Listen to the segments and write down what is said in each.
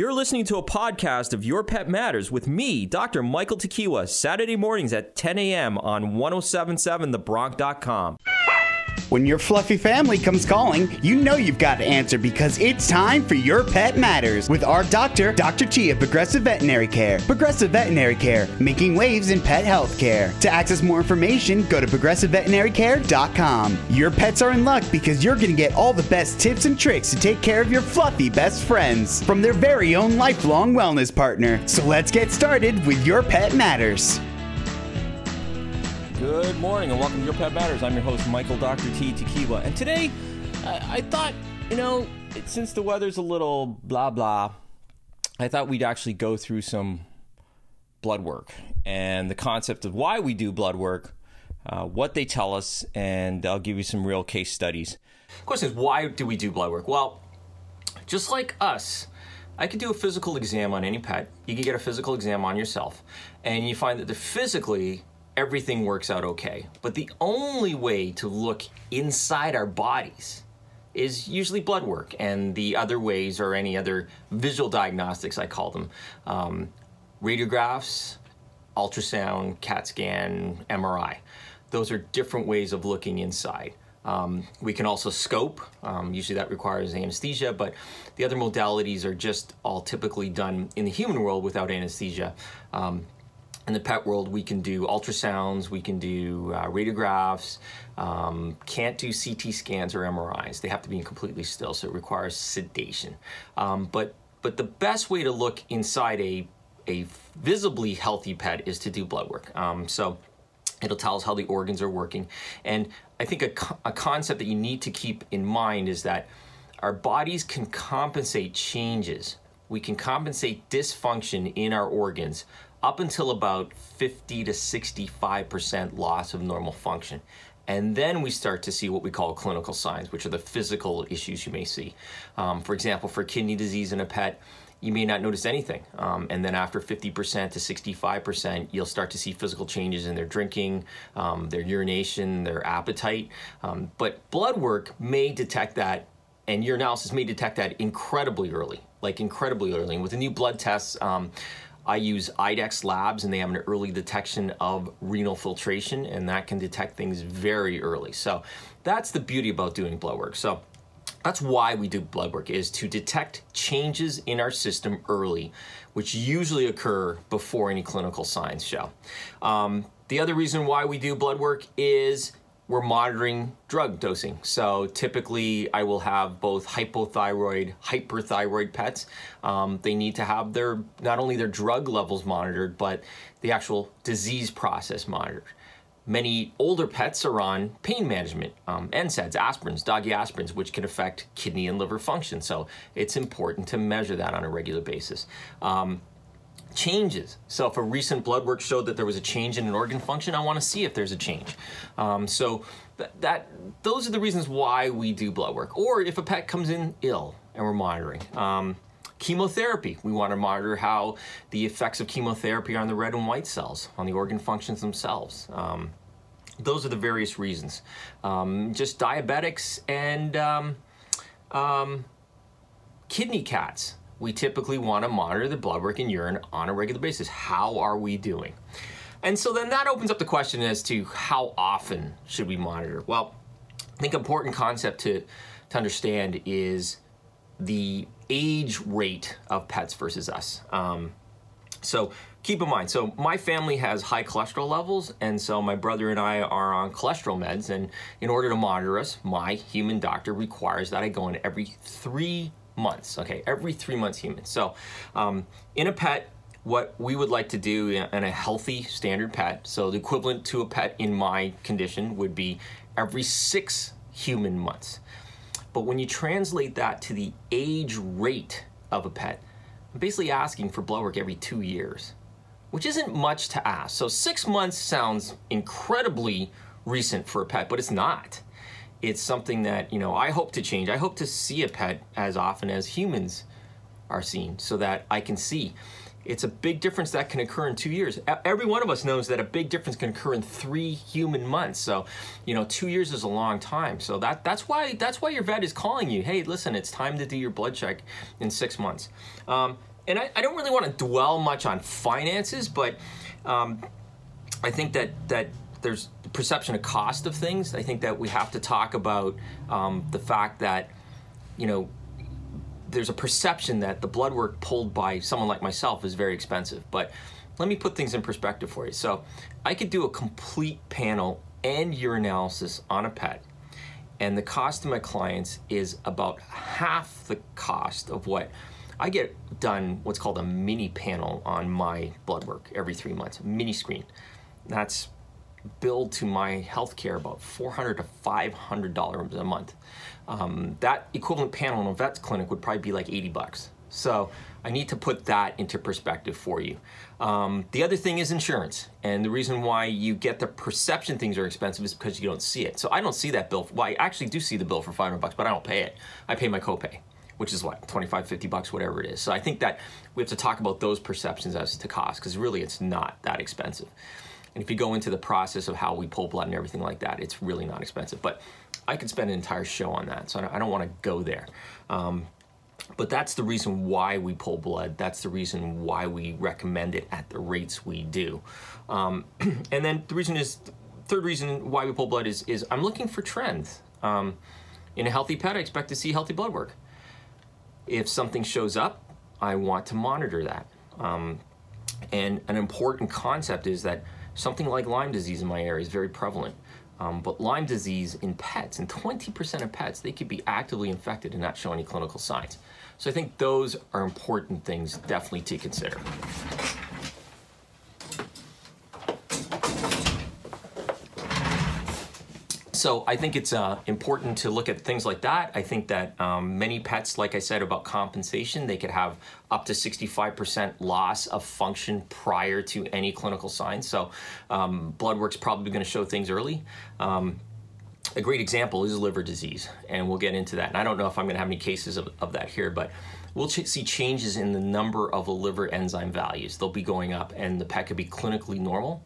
You're listening to a podcast of Your Pet Matters with me, Dr. Michael Tokiwa, Saturday mornings at 10 a.m. on 1077thebronc.com. When your fluffy family comes calling, you know you've got to answer because it's time for Your Pet Matters with our doctor, Dr. T of Progressive Veterinary Care. Progressive Veterinary Care, making waves in pet health care. To access more information, go to progressiveveterinarycare.com. Your pets are in luck because you're going to get all the best tips and tricks to take care of your fluffy best friends from their very own lifelong wellness partner. So let's get started with Your Pet Matters. Good morning and welcome to Your Pet Matters. I'm your host, Michael Dr. T. Tokiwa. And today, I, I thought, you know, since the weather's a little blah blah, I thought we'd actually go through some blood work and the concept of why we do blood work, uh, what they tell us, and I'll give you some real case studies. The question is, why do we do blood work? Well, just like us, I could do a physical exam on any pet. You could get a physical exam on yourself, and you find that the physically everything works out okay. But the only way to look inside our bodies is usually blood work, and the other ways are any other visual diagnostics, I call them. Um, radiographs, ultrasound, CAT scan, MRI. Those are different ways of looking inside. Um, we can also scope. Um, usually that requires anesthesia, but the other modalities are just all typically done in the human world without anesthesia. Um, in the pet world, we can do ultrasounds, we can do uh, radiographs, um, can't do CT scans or MRIs. They have to be completely still, so it requires sedation. Um, but but the best way to look inside a a visibly healthy pet is to do blood work. Um, so it'll tell us how the organs are working. And I think a, a concept that you need to keep in mind is that our bodies can compensate changes. We can compensate dysfunction in our organs up until about 50 to 65% loss of normal function. And then we start to see what we call clinical signs, which are the physical issues you may see. Um, for example, for kidney disease in a pet, you may not notice anything. Um, and then after 50% to 65%, you'll start to see physical changes in their drinking, um, their urination, their appetite. Um, but blood work may detect that, and your analysis may detect that incredibly early, like incredibly early. And with the new blood tests, um, I use IDEXX labs and they have an early detection of renal filtration and that can detect things very early. So that's the beauty about doing blood work. So that's why we do blood work is to detect changes in our system early, which usually occur before any clinical signs show. Um, the other reason why we do blood work is we're monitoring drug dosing. So typically, I will have both hypothyroid, hyperthyroid pets. Um, they need to have their not only their drug levels monitored, but the actual disease process monitored. Many older pets are on pain management, um, NSAIDs, aspirins, doggy aspirins, which can affect kidney and liver function. So it's important to measure that on a regular basis. Um, changes. So if a recent blood work showed that there was a change in an organ function, I want to see if there's a change. Um, so that, those are the reasons why we do blood work. Or if a pet comes in ill and we're monitoring. Um, chemotherapy, we want to monitor how the effects of chemotherapy are on the red and white cells, on the organ functions themselves. Um, those are the various reasons. Um, just diabetics and um, um, kidney cats we typically want to monitor the blood work and urine on a regular basis. How are we doing? And so then that opens up the question as to how often should we monitor? Well, I think important concept to, to understand is the age rate of pets versus us. Um, so keep in mind, so my family has high cholesterol levels, and so my brother and I are on cholesterol meds. And in order to monitor us, my human doctor requires that I go in every three months, okay, every three months human. So um, in a pet, what we would like to do in a healthy standard pet, so the equivalent to a pet in my condition would be every six human months. But when you translate that to the age rate of a pet, I'm basically asking for blood work every two years, which isn't much to ask. So six months sounds incredibly recent for a pet, but it's not it's something that you know I hope to change. I hope to see a pet as often as humans are seen, so that I can see It's a big difference that can occur in two years. Every one of us knows that a big difference can occur in three human months. So, you know, two years is a long time. So that that's why that's why your vet is calling you. Hey, listen, it's time to do your blood check in six months. Um, and I, I, don't really want to dwell much on finances, but um, I think that that there's perception of cost of things. I think that we have to talk about um, the fact that you know there's a perception that the blood work pulled by someone like myself is very expensive. But let me put things in perspective for you. So I could do a complete panel and urinalysis on a pet, and the cost to my clients is about half the cost of what I get done what's called a mini panel on my blood work every three months, mini screen. That's billed to my healthcare about 400 to 500 dollars a month. Um, that equivalent panel in a vet's clinic would probably be like 80 bucks. So I need to put that into perspective for you. Um, the other thing is insurance, and the reason why you get the perception things are expensive is because you don't see it. So I don't see that bill. Well, I actually do see the bill for 500 bucks, but I don't pay it. I pay my copay, which is what 25, 50 bucks, whatever it is. So I think that we have to talk about those perceptions as to cost because really it's not that expensive. And if you go into the process of how we pull blood and everything like that, it's really not expensive. But I could spend an entire show on that, so I don't, don't want to go there. Um, but that's the reason why we pull blood. That's the reason why we recommend it at the rates we do. Um, and then the reason is, third reason why we pull blood is, is I'm looking for trends. Um, in a healthy pet, I expect to see healthy blood work. If something shows up, I want to monitor that. Um, and an important concept is that Something like Lyme disease in my area is very prevalent. Um, but Lyme disease in pets, in 20% of pets, they could be actively infected and not show any clinical signs. So I think those are important things definitely to consider. So I think it's uh, important to look at things like that. I think that um, many pets, like I said about compensation, they could have up to 65% loss of function prior to any clinical signs. So um, blood work's probably going to show things early. Um, a great example is liver disease, and we'll get into that. And I don't know if I'm going to have any cases of, of that here, but we'll ch- see changes in the number of liver enzyme values. They'll be going up, and the pet could be clinically normal.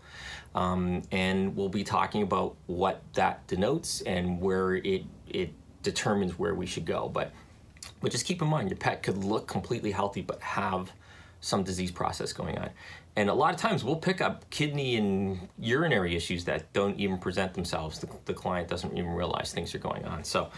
Um, and we'll be talking about what that denotes and where it it determines where we should go. But but just keep in mind, your pet could look completely healthy but have some disease process going on. And a lot of times we'll pick up kidney and urinary issues that don't even present themselves. The, the client doesn't even realize things are going on. So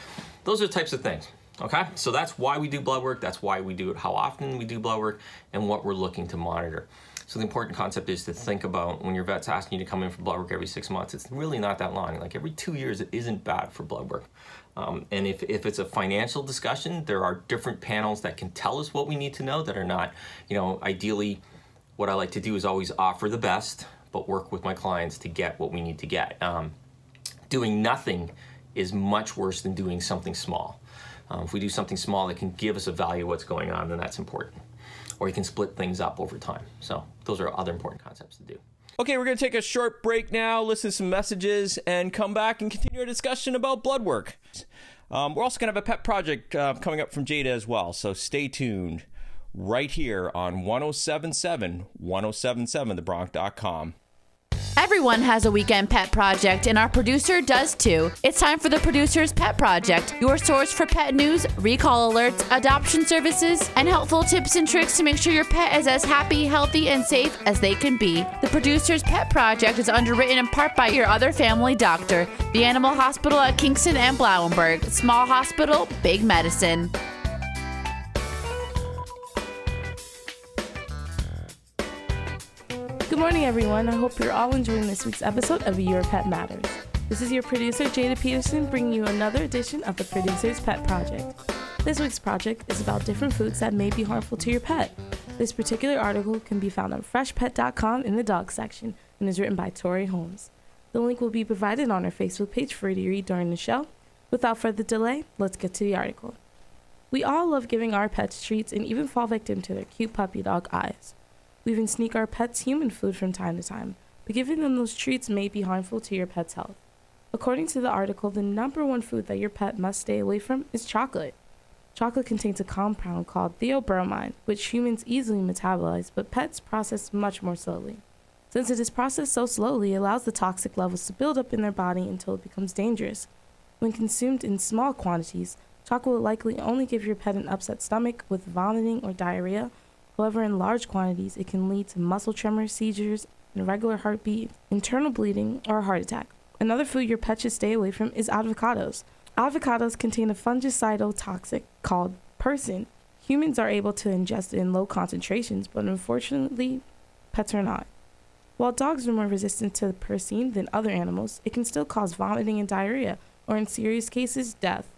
those are the types of things. Okay, so that's why we do blood work. That's why we do it, how often we do blood work, and what we're looking to monitor. So the important concept is to think about when your vet's asking you to come in for blood work every six months, it's really not that long. Like every two years, it isn't bad for blood work. Um, and if, if it's a financial discussion, there are different panels that can tell us what we need to know that are not, you know, ideally, what I like to do is always offer the best, but work with my clients to get what we need to get. Um, doing nothing is much worse than doing something small. Um, if we do something small that can give us a value of what's going on, then that's important or you can split things up over time. So those are other important concepts to do. Okay, we're going to take a short break now, listen to some messages, and come back and continue our discussion about blood work. Um, we're also going to have a pet project uh, coming up from Jada as well, so stay tuned right here on 1077 1077thebronc.com. Everyone has a weekend pet project, and our producer does too. It's time for the producer's pet project, your source for pet news, recall alerts, adoption services, and helpful tips and tricks to make sure your pet is as happy, healthy, and safe as they can be. The producer's pet project is underwritten in part by your other family doctor, the Animal Hospital at Kingston and Blawenburg. Small hospital, big medicine. Good morning, everyone. I hope you're all enjoying this week's episode of Your Pet Matters. This is your producer, Jada Peterson, bringing you another edition of the Producer's Pet Project. This week's project is about different foods that may be harmful to your pet. This particular article can be found on freshpet.com in the dog section and is written by Tori Holmes. The link will be provided on our Facebook page for you to read during the show. Without further delay, let's get to the article. We all love giving our pets treats and even fall victim to their cute puppy dog eyes. We even sneak our pets human food from time to time, but giving them those treats may be harmful to your pet's health. According to the article, the number one food that your pet must stay away from is chocolate. Chocolate contains a compound called theobromine, which humans easily metabolize, but pets process much more slowly. Since it is processed so slowly, it allows the toxic levels to build up in their body until it becomes dangerous. When consumed in small quantities, chocolate will likely only give your pet an upset stomach with vomiting or diarrhea. However, in large quantities, it can lead to muscle tremors, seizures, irregular heartbeat, internal bleeding, or a heart attack. Another food your pet should stay away from is avocados. Avocados contain a fungicidal toxic called persin. Humans are able to ingest it in low concentrations, but unfortunately, pets are not. While dogs are more resistant to persin than other animals, it can still cause vomiting and diarrhea, or in serious cases, death.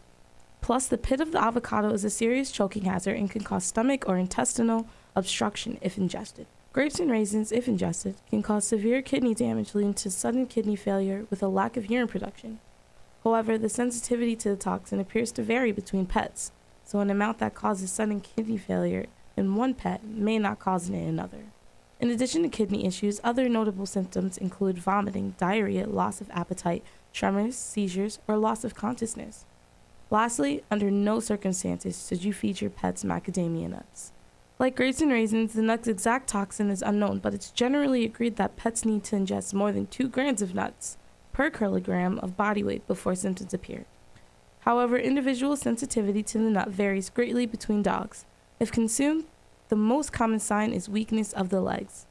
Plus, the pit of the avocado is a serious choking hazard and can cause stomach or intestinal obstruction if ingested. Grapes and raisins, if ingested, can cause severe kidney damage leading to sudden kidney failure with a lack of urine production. However, the sensitivity to the toxin appears to vary between pets, so an amount that causes sudden kidney failure in one pet may not cause it in another. In addition to kidney issues, other notable symptoms include vomiting, diarrhea, loss of appetite, tremors, seizures, or loss of consciousness. Lastly, under no circumstances should you feed your pets macadamia nuts. Like grapes and raisins, the nut's exact toxin is unknown, but it's generally agreed that pets need to ingest more than 2 grams of nuts per kilogram of body weight before symptoms appear. However, individual sensitivity to the nut varies greatly between dogs. If consumed, the most common sign is weakness of the legs,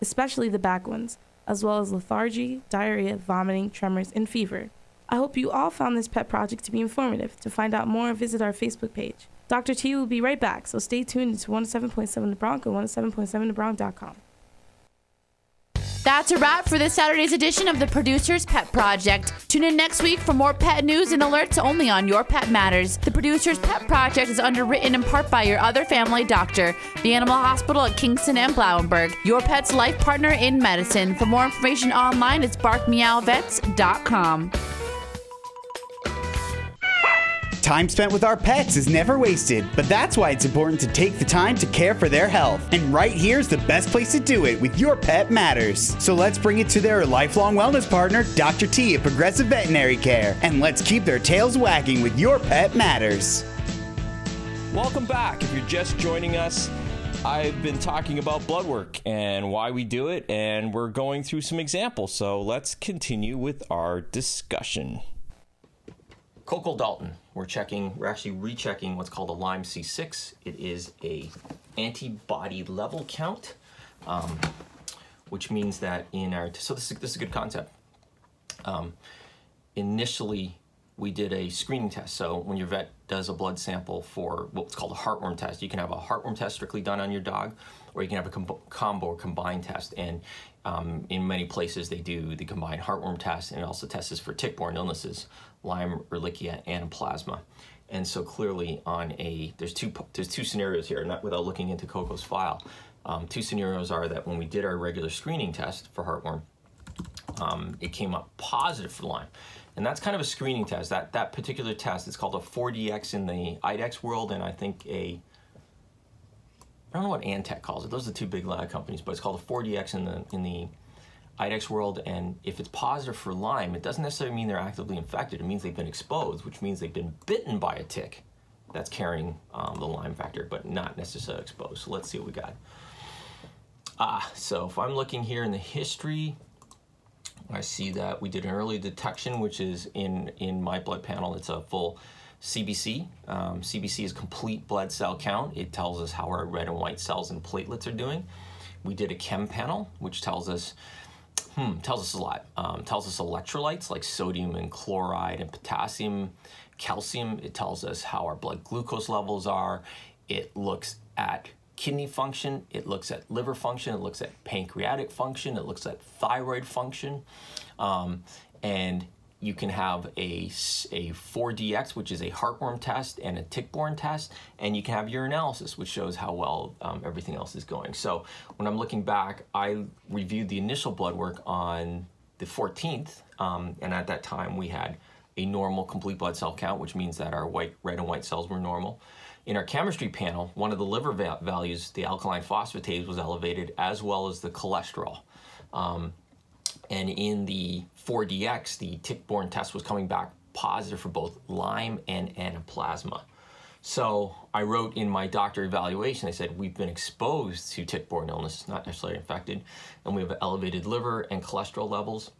especially the back ones, as well as lethargy, diarrhea, vomiting, tremors, and fever. I hope you all found this pet project to be informative. To find out more, visit our Facebook page. Dr. T will be right back, so stay tuned to 107.7 The Bronx and 107.7TheBronx.com. That's a wrap for this Saturday's edition of the Producer's Pet Project. Tune in next week for more pet news and alerts only on Your Pet Matters. The Producer's Pet Project is underwritten in part by your other family doctor, the Animal Hospital at Kingston and Blawenburg, your pet's life partner in medicine. For more information online, it's barkmeowvets.com. Time spent with our pets is never wasted, but that's why it's important to take the time to care for their health. And right here's the best place to do it with Your Pet Matters. So let's bring it to their lifelong wellness partner, Dr. T of Progressive Veterinary Care, and let's keep their tails wagging with Your Pet Matters. Welcome back. If you're just joining us, I've been talking about blood work and why we do it, and we're going through some examples. So let's continue with our discussion. Coco Dalton. We're checking, we're actually rechecking what's called a Lyme C6. It is a antibody level count, um, which means that in our, so this is, this is a good concept. Um, initially, we did a screening test. So when your vet does a blood sample for what's called a heartworm test, you can have a heartworm test strictly done on your dog, or you can have a com- combo or combined test. And um, in many places, they do the combined heartworm test, and it also tests for tick-borne illnesses Lyme, Ehrlichia, Anaplasma. And so clearly on a there's two there's two scenarios here. Not without looking into Coco's file. Um, two scenarios are that when we did our regular screening test for heartworm, um, it came up positive for Lyme. And that's kind of a screening test. That that particular test is called a 4DX in the IDEXX world, and I think a I don't know what Antech calls it. Those are the two big lab companies, but it's called a 4DX in the in the IDEXX world, and if it's positive for Lyme, it doesn't necessarily mean they're actively infected. It means they've been exposed, which means they've been bitten by a tick that's carrying um, the Lyme factor, but not necessarily exposed. So let's see what we got. Ah, so if I'm looking here in the history, I see that we did an early detection, which is in, in my blood panel. It's a full CBC. Um, CBC is complete blood cell count. It tells us how our red and white cells and platelets are doing. We did a chem panel, which tells us hmm, tells us a lot. Um, tells us electrolytes like sodium and chloride and potassium, calcium. It tells us how our blood glucose levels are. It looks at kidney function, it looks at liver function, it looks at pancreatic function, it looks at thyroid function. Um, and you can have a, a 4DX, which is a heartworm test, and a tick-borne test, and you can have your analysis, which shows how well um, everything else is going. So when I'm looking back, I reviewed the initial blood work on the 14th, um, and at that time we had a normal complete blood cell count, which means that our white, red and white cells were normal. In our chemistry panel, one of the liver va- values, the alkaline phosphatase, was elevated, as well as the cholesterol. Um, and in the 4DX, the tick-borne test was coming back positive for both Lyme and Anaplasma. So I wrote in my doctor evaluation, I said, we've been exposed to tick-borne illness, not necessarily infected, and we have elevated liver and cholesterol levels.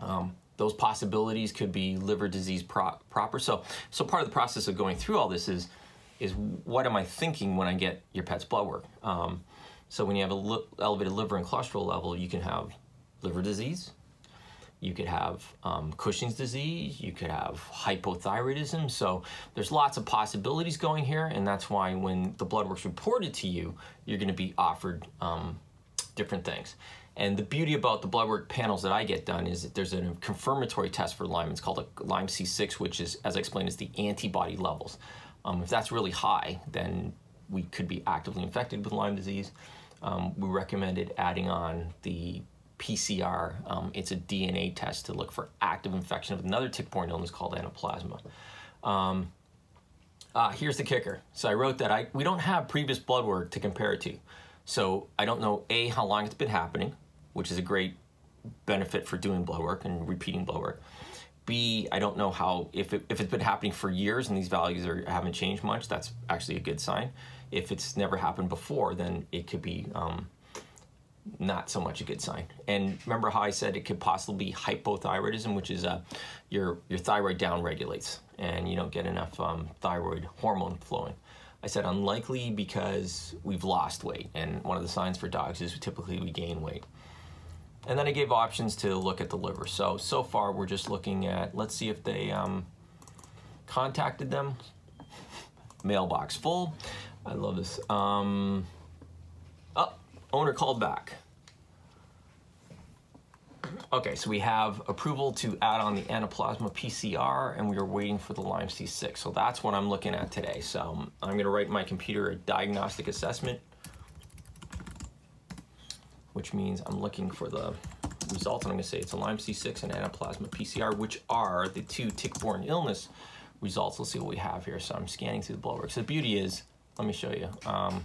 Um, those possibilities could be liver disease pro- proper. So, so part of the process of going through all this is, is what am I thinking when I get your pet's blood work? Um, so when you have a li- elevated liver and cholesterol level, you can have liver disease, you could have um, Cushing's disease, you could have hypothyroidism. So there's lots of possibilities going here, and that's why when the blood work's reported to you, you're going to be offered um, different things. And the beauty about the blood work panels that I get done is that there's a confirmatory test for Lyme. It's called a Lyme C6, which is, as I explained, is the antibody levels. Um, if that's really high, then we could be actively infected with Lyme disease. Um, we recommended adding on the PCR. Um, it's a DNA test to look for active infection of another tick-borne illness called anaplasma. Um, uh, here's the kicker. So I wrote that I we don't have previous blood work to compare it to. So I don't know a how long it's been happening, which is a great benefit for doing blood work and repeating blood work. B, I don't know how if it, if it's been happening for years and these values are haven't changed much. That's actually a good sign. If it's never happened before, then it could be um, not so much a good sign. And remember how I said it could possibly be hypothyroidism, which is uh, your your thyroid downregulates and you don't get enough um, thyroid hormone flowing. I said unlikely because we've lost weight, and one of the signs for dogs is typically we gain weight. And then I gave options to look at the liver. So so far we're just looking at let's see if they um, contacted them. Mailbox full. I love this. Um, owner called back. Okay, so we have approval to add on the anaplasma PCR, and we are waiting for the Lyme C6. So that's what I'm looking at today. So um, I'm going to write my computer a diagnostic assessment, which means I'm looking for the results, and I'm going to say it's a Lyme C6 and anaplasma PCR, which are the two tick-borne illness results. Let's see what we have here. So I'm scanning through the blood work. So the beauty is, let me show you. Um,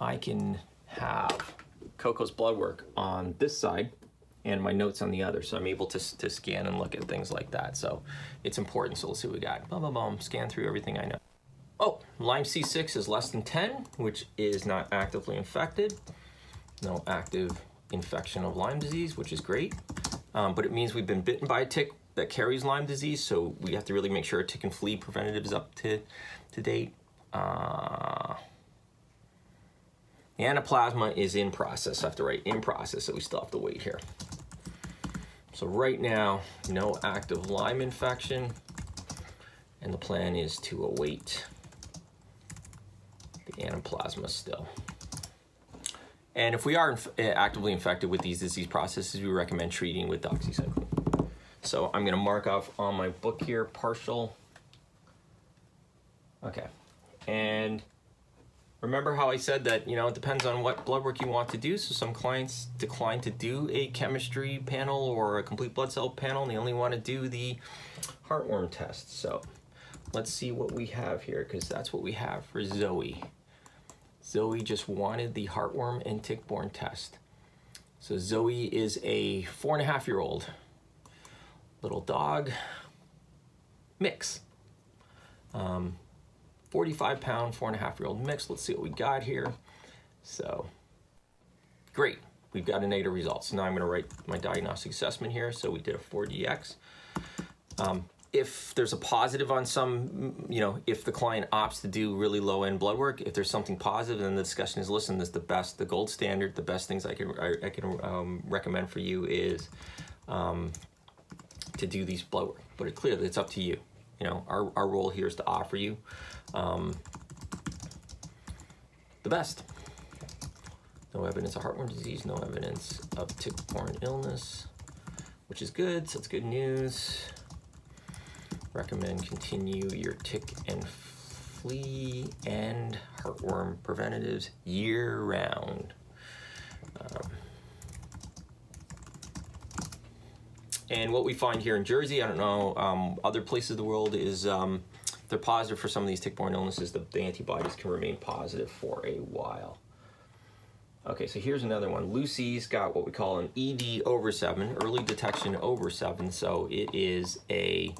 I can have Coco's blood work on this side and my notes on the other. So I'm able to, to scan and look at things like that. So it's important. So let's see what we got. Boom, boom, boom. Scan through everything I know. Oh, Lyme C6 is less than 10, which is not actively infected. No active infection of Lyme disease, which is great. Um, but it means we've been bitten by a tick that carries Lyme disease. So we have to really make sure a tick and flea preventative is up to, to date. Uh, anaplasma is in process. I have to write in process, so we still have to wait here. So right now, no active Lyme infection, and the plan is to await the anaplasma still. And if we are inf- eh, actively infected with these disease processes, we recommend treating with doxycycline. So I'm going to mark off on my book here partial. Okay. And remember how I said that, you know, it depends on what blood work you want to do. So some clients decline to do a chemistry panel or a complete blood cell panel, and they only want to do the heartworm test. So let's see what we have here, because that's what we have for Zoe. Zoe just wanted the heartworm and tick-borne test. So Zoe is a four and a half year old little dog mix. Um, 45 pound, four and a half year old mix. Let's see what we got here. So, great. We've got a negative result. So now I'm going to write my diagnostic assessment here. So we did a 4DX. Um, if there's a positive on some, you know, if the client opts to do really low end blood work, if there's something positive, then the discussion is listen, this is the best, the gold standard, the best things I can I, I can um, recommend for you is um, to do these blood work. But it, clearly, it's up to you. You know, our, our role here is to offer you um, the best. No evidence of heartworm disease, no evidence of tick-borne illness, which is good, so it's good news. Recommend continue your tick and flea and heartworm preventatives year round. Um, and what we find here in Jersey, I don't know, um, other places of the world, is um, they're positive for some of these tick-borne illnesses. The, the antibodies can remain positive for a while. Okay, so here's another one. Lucy's got what we call an ED over 7, early detection over 7. So it is a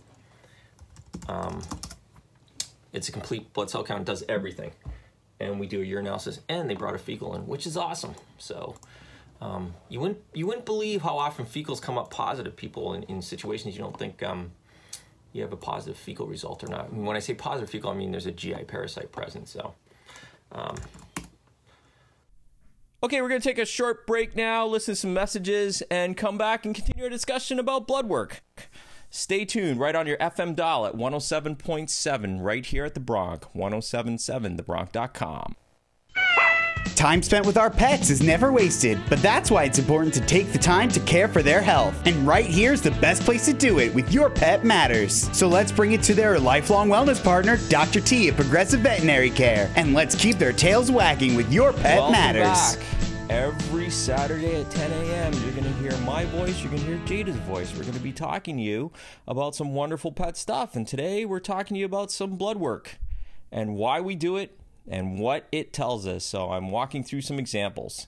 Um, it's a complete blood cell count, does everything. And we do a urinalysis, and they brought a fecal in, which is awesome. So um, you wouldn't you wouldn't believe how often fecals come up positive people in, in situations you don't think um, you have a positive fecal result or not. Mean, when I say positive fecal, I mean there's a GI parasite present. So. Um, Okay, we're going to take a short break now, listen to some messages, and come back and continue our discussion about blood work. Stay tuned right on your FM dial at 107.7 right here at the Bronx, 1077thebronx.com. Time spent with our pets is never wasted, but that's why it's important to take the time to care for their health. And right here's the best place to do it with Your Pet Matters. So let's bring it to their lifelong wellness partner, Dr. T at Progressive Veterinary Care. And let's keep their tails wagging with Your Pet Welcome Matters. back. Every Saturday at 10 a.m., you're going to hear my voice, you're going to hear Jada's voice. We're going to be talking to you about some wonderful pet stuff. And today we're talking to you about some blood work and why we do it and what it tells us. So I'm walking through some examples.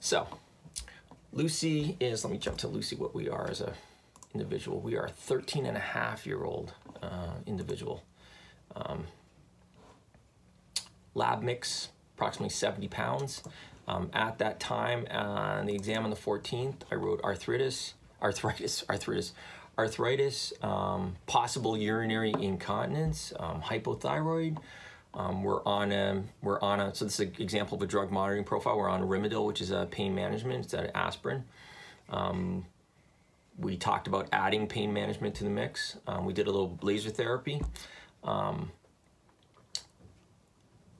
So, Lucy is, let me jump to Lucy, what we are as a individual. We are a 13 and a half year old uh, individual. Um, lab mix, approximately 70 pounds. Um, at that time, on the exam on the 14th, I wrote arthritis, arthritis, arthritis, arthritis, um, possible urinary incontinence, um, hypothyroid. Um, we're on a we're on a so this is an example of a drug monitoring profile. We're on Rimadyl, which is a pain management. It's an aspirin. Um, we talked about adding pain management to the mix. Um, we did a little laser therapy, um,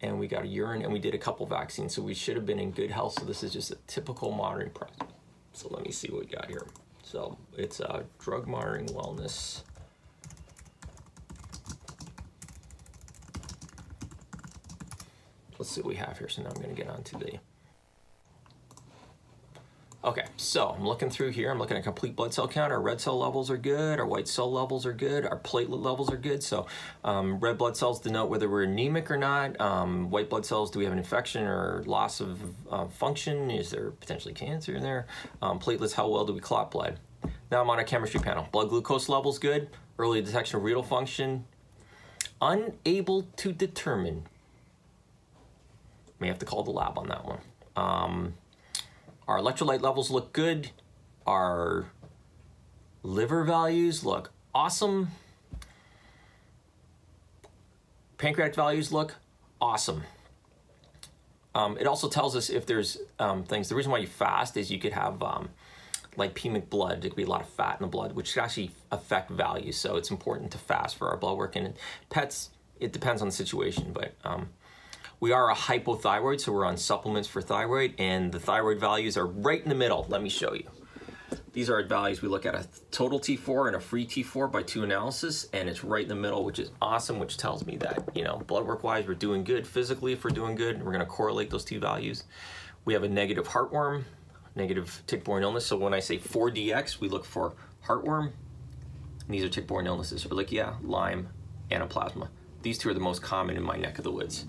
and we got a urine, and we did a couple vaccines. So we should have been in good health. So this is just a typical monitoring process. So let me see what we got here. So it's a drug monitoring wellness. Let's see what we have here. So now I'm going to get onto the. Okay, so I'm looking through here. I'm looking at complete blood cell count. Our red cell levels are good. Our white cell levels are good. Our platelet levels are good. So, um, red blood cells denote whether we're anemic or not. Um, white blood cells, do we have an infection or loss of uh, function? Is there potentially cancer in there? Um, platelets, how well do we clot blood? Now I'm on a chemistry panel. Blood glucose levels good. Early detection of renal function. Unable to determine. May have to call the lab on that one. Our electrolyte levels look good. Our liver values look awesome. Pancreatic values look awesome. Um, it also tells us if there's um, things. The reason why you fast is you could have um, lipemic blood. There could be a lot of fat in the blood, which could actually affect values. So it's important to fast for our blood work. And pets, it depends on the situation, but um, we are a hypothyroid, so we're on supplements for thyroid, and the thyroid values are right in the middle. Let me show you. These are values we look at a total T4 and a free T4 by two analysis, and it's right in the middle, which is awesome, which tells me that, you know, blood work wise, we're doing good. Physically, if we're doing good, we're to correlate those two values. We have a negative heartworm, negative tick-borne illness. So when I say 4DX, we look for heartworm. And these are tick-borne illnesses, Ehrlichia, Lyme, Anaplasma. These two are the most common in my neck of the woods.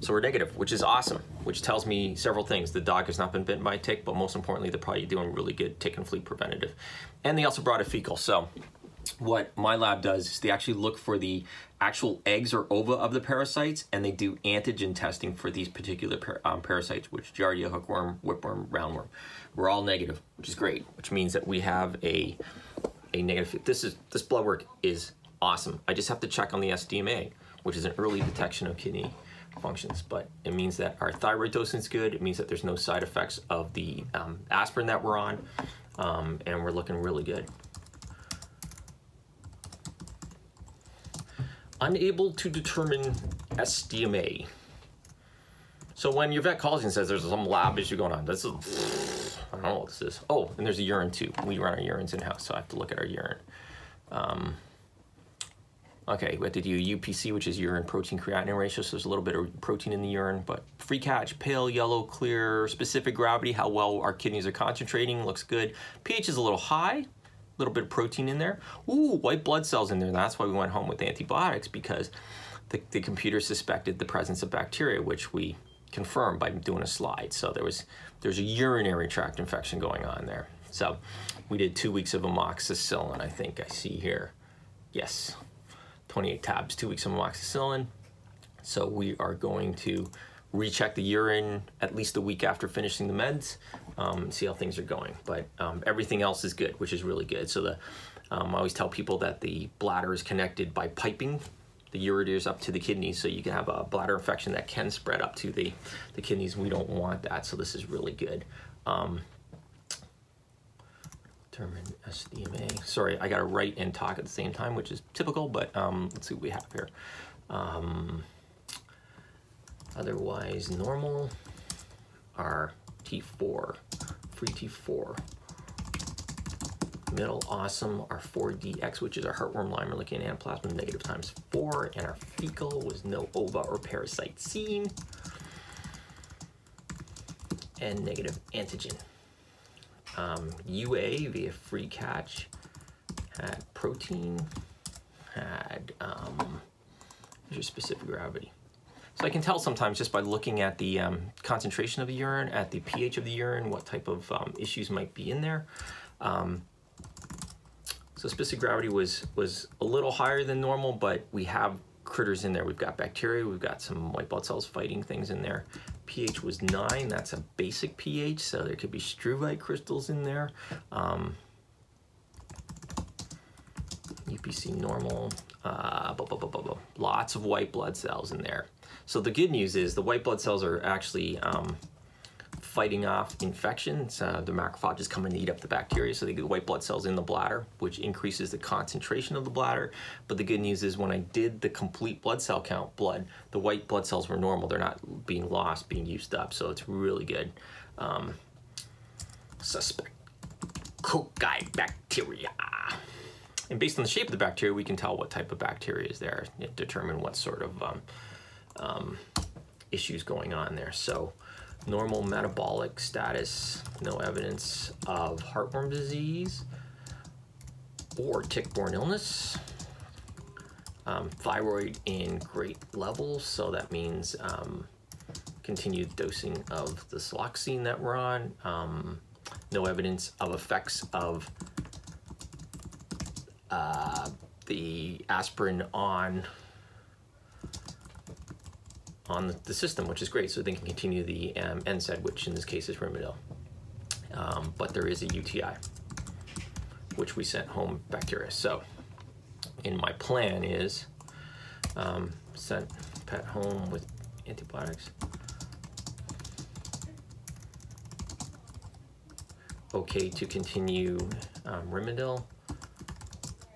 So we're negative, which is awesome, which tells me several things. The dog has not been bitten by a tick, but most importantly, they're probably doing really good tick and flea preventative. And they also brought a fecal. So what my lab does is they actually look for the actual eggs or ova of the parasites, and they do antigen testing for these particular par- um, parasites, which Giardia, hookworm, whipworm, roundworm. We're all negative, which is great, which means that we have a a negative. This is this blood work is awesome. I just have to check on the SDMA, which is an early detection of kidney functions, but it means that our thyroid dosing is good. It means that there's no side effects of the um, aspirin that we're on, um, and we're looking really good. Unable to determine SDMA. So when your vet calls you and says there's some lab issue going on, that's a, I don't know what this is. Oh, and there's a urine too. We run our urines in house, so I have to look at our urine. Um, Okay, we have to do UPC, which is urine protein creatinine ratio. So there's a little bit of protein in the urine, but free catch, pale, yellow, clear, specific gravity, how well our kidneys are concentrating, looks good. pH is a little high, a little bit of protein in there. Ooh, white blood cells in there. That's why we went home with antibiotics because the, the computer suspected the presence of bacteria, which we confirmed by doing a slide. So there was there's a urinary tract infection going on there. So we did two weeks of amoxicillin, I think I see here Yes, 28 tabs, two weeks of amoxicillin. So we are going to recheck the urine at least a week after finishing the meds um, see how things are going. But um, everything else is good, which is really good. So the um, I always tell people that the bladder is connected by piping the ureters up to the kidneys, so you can have a bladder infection that can spread up to the, the kidneys. We don't want that, so this is really good. Um, determine SDMA. Sorry, I got to write and talk at the same time, which is typical, but um, let's see what we have here. Um, otherwise, normal are T4, free T4 middle awesome, our 4DX, which is our heartworm we're looking anaplasma negative times 4, and our fecal was no ova or parasite seen, and negative antigen. Um, UA via free catch had protein, had um, your specific gravity. So I can tell sometimes just by looking at the um, concentration of the urine, at the pH of the urine, what type of um, issues might be in there. Um, so specific gravity was, was a little higher than normal, but we have critters in there. We've got bacteria, we've got some white blood cells fighting things in there. pH was nine, that's a basic pH, so there could be struvite crystals in there. Um, UPC normal, uh, blah, blah, blah, lots of white blood cells in there. So the good news is the white blood cells are actually um, fighting off infections. Uh, the macrophages come in and eat up the bacteria, so they get white blood cells in the bladder, which increases the concentration of the bladder. But the good news is when I did the complete blood cell count blood, the white blood cells were normal. They're not being lost, being used up, so it's really good. Um, suspect cocci bacteria. And based on the shape of the bacteria, we can tell what type of bacteria is there, determine what sort of um, um, issues going on there. So normal metabolic status, no evidence of heartworm disease or tick-borne illness. Um, thyroid in great levels, so that means um, continued dosing of the Soloxine that we're on. Um, no evidence of effects of uh, the aspirin on on the system, which is great. So they can continue the um, NSAID, which in this case is Rimadyl. Um, but there is a UTI, which we sent home bacteria. So, in my plan is um, sent pet home with antibiotics. Okay to continue um, Rimadyl,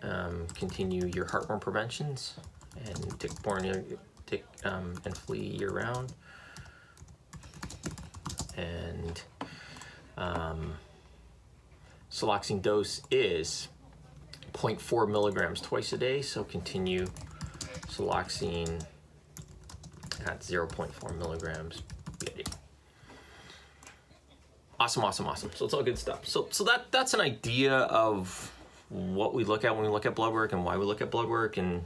um, continue your heartworm preventions, and tick-borne tick um, and flea year round. And um, dose is 0.4 milligrams twice a day, so continue Soloxine at 0.4 milligrams Awesome, awesome, awesome. So it's all good stuff. So, so that that's an idea of what we look at when we look at blood work and why we look at blood work and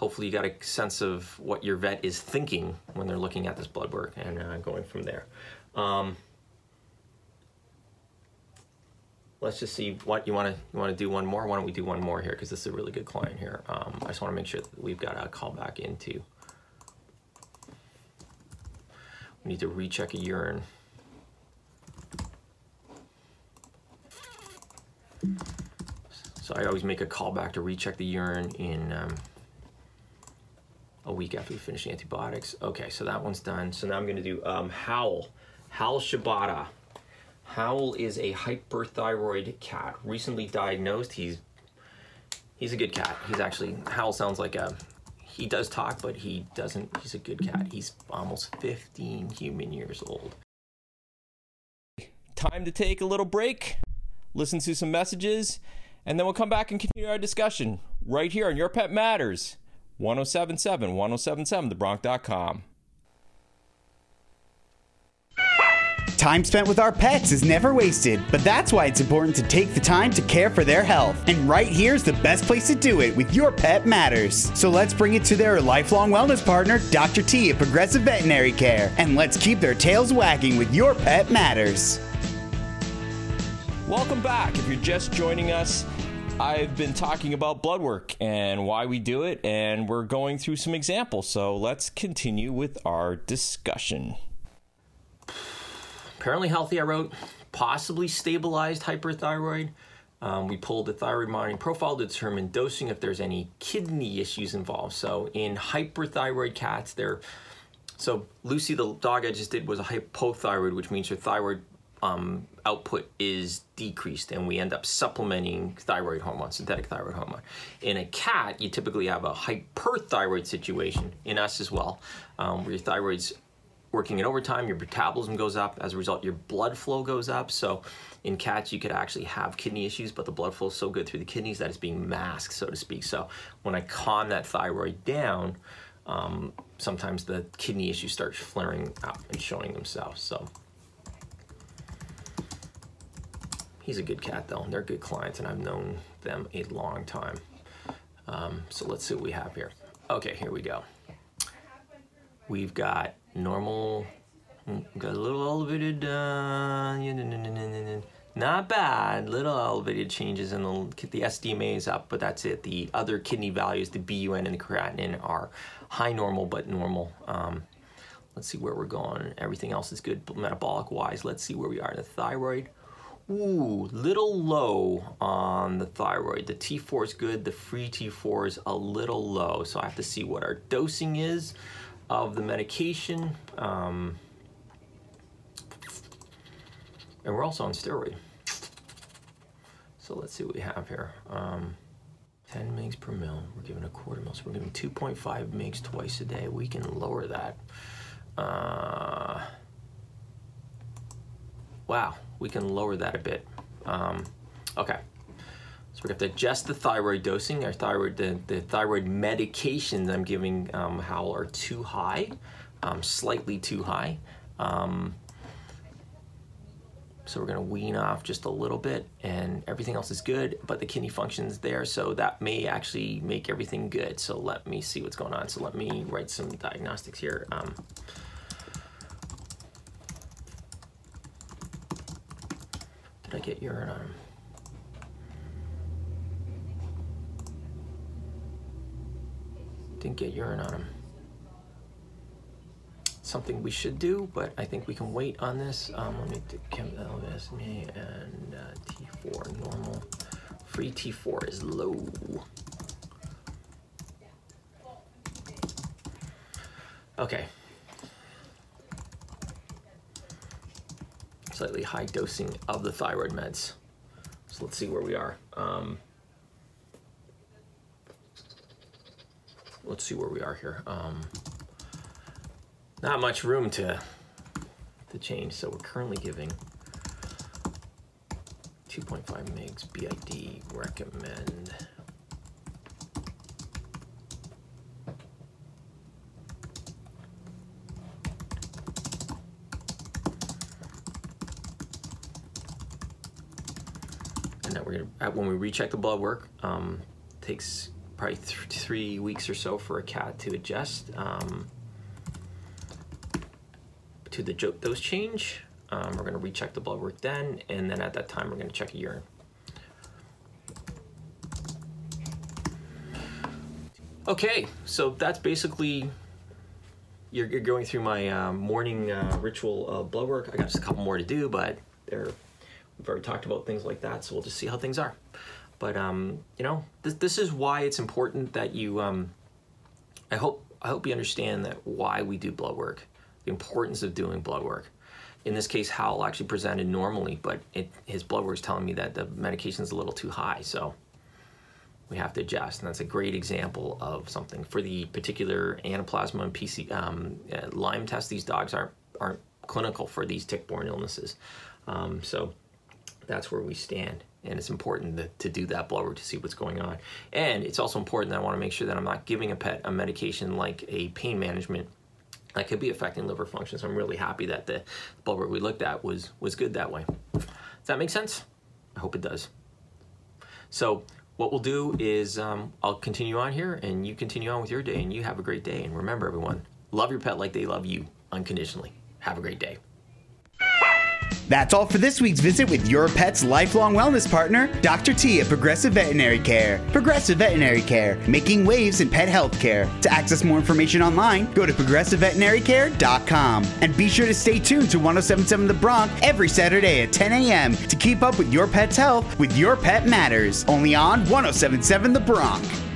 hopefully you got a sense of what your vet is thinking when they're looking at this blood work and uh, going from there. Um, let's just see what you want to you want to do one more. Why don't we do one more here because this is a really good client here. Um, I just want to make sure that we've got a call back into. We need to recheck a urine. So I always make a call back to recheck the urine in um, a week after we finish antibiotics. Okay, so that one's done. So now I'm going to do um, Howl. Howl Shibata. Howl is a hyperthyroid cat, recently diagnosed. He's he's a good cat. He's actually Howl sounds like a he does talk, but he doesn't. He's a good cat. He's almost 15 human years old. Time to take a little break, listen to some messages, and then we'll come back and continue our discussion right here on Your Pet Matters. 1077 1077 thebronc.com. Time spent with our pets is never wasted, but that's why it's important to take the time to care for their health. And right here's the best place to do it with Your Pet Matters. So let's bring it to their lifelong wellness partner, Dr. T at Progressive Veterinary Care, and let's keep their tails wagging with Your Pet Matters. Welcome back. If you're just joining us, I've been talking about blood work and why we do it, and we're going through some examples. So let's continue with our discussion. Apparently healthy, I wrote. Possibly stabilized hyperthyroid. Um, we pulled the thyroid monitoring profile to determine dosing if there's any kidney issues involved. So in hyperthyroid cats, they're so Lucy, the dog I just did, was a hypothyroid, which means her thyroid um, output is decreased, and we end up supplementing thyroid hormone, synthetic thyroid hormone. In a cat, you typically have a hyperthyroid situation. In us as well, um, where your thyroid's working in overtime, your metabolism goes up. As a result, your blood flow goes up. So, in cats, you could actually have kidney issues, but the blood flow is so good through the kidneys that it's being masked, so to speak. So, when I calm that thyroid down, um, sometimes the kidney issues start flaring up and showing themselves. So he's a good cat though. They're good clients, and I've known them a long time. Um, so let's see what we have here. Okay, here we go. We've got normal, mm, got a little elevated, uh, not bad. Little elevated changes in the the SDMA is up, but that's it. The other kidney values, the BUN and the creatinine, are high normal, but normal. Um, let's see where we're going. Everything else is good metabolic wise. Let's see where we are in the thyroid. Ooh, little low on the thyroid. The T4 is good. The free T4 is a little low. So I have to see what our dosing is of the medication. Um, and we're also on steroid. So let's see what we have here. Um, 10 mgs per mil. We're giving a quarter mil, so we're giving 2.5 mgs twice a day. We can lower that. Uh, wow, we can lower that a bit. Um, okay. So we have to adjust the thyroid dosing. Our thyroid, the, the thyroid medications I'm giving um, Howl are too high, um, slightly too high. Um, so we're gonna wean off just a little bit and everything else is good, but the kidney function's there, so that may actually make everything good. So let me see what's going on. So let me write some diagnostics here. Um, I get urine on him? Didn't get urine on him something we should do, but I think we can wait on this. Um, let me chem LSMA and uh, T4 normal. Free T4 is low. Okay. Slightly high dosing of the thyroid meds. So let's see where we are. Um, let's see where we are here. Um, not much room to to change. So we're currently giving 2.5 megs BID recommend. Gonna when we recheck the blood work, um, takes probably th- three weeks or so for a cat to adjust. Um, to the dose change. Um, we're going to recheck the blood work then, and then at that time, we're going to check a urine. Okay, so that's basically you're, you're going through my uh, morning uh, ritual blood work. I got just a couple more to do, but they're, we've already talked about things like that, so we'll just see how things are. But um, you know, this, this is why it's important that you. Um, I hope I hope you understand that why we do blood work the importance of doing blood work. In this case, Howl actually presented normally, but it, his blood work is telling me that the medication is a little too high, so we have to adjust. And that's a great example of something. For the particular anaplasma and PC um, uh, Lyme test, these dogs aren't aren't clinical for these tick-borne illnesses. Um, so that's where we stand. And it's important to, to do that work to see what's going on. And it's also important that I want to make sure that I'm not giving a pet a medication like a pain management that could be affecting liver function. So I'm really happy that the work we looked at was was good that way. Does that make sense? I hope it does. So what we'll do is um, I'll continue on here, and you continue on with your day, and you have a great day. And remember, everyone, love your pet like they love you unconditionally. Have a great day. That's all for this week's visit with your pet's lifelong wellness partner, Dr. T at Progressive Veterinary Care. Progressive Veterinary Care, making waves in pet healthcare. To access more information online, go to progressiveveterinary.care.com. And be sure to stay tuned to 1077 The Bronx every Saturday at 10 a.m. to keep up with your pet's health with Your Pet Matters, only on 1077 The Bronx.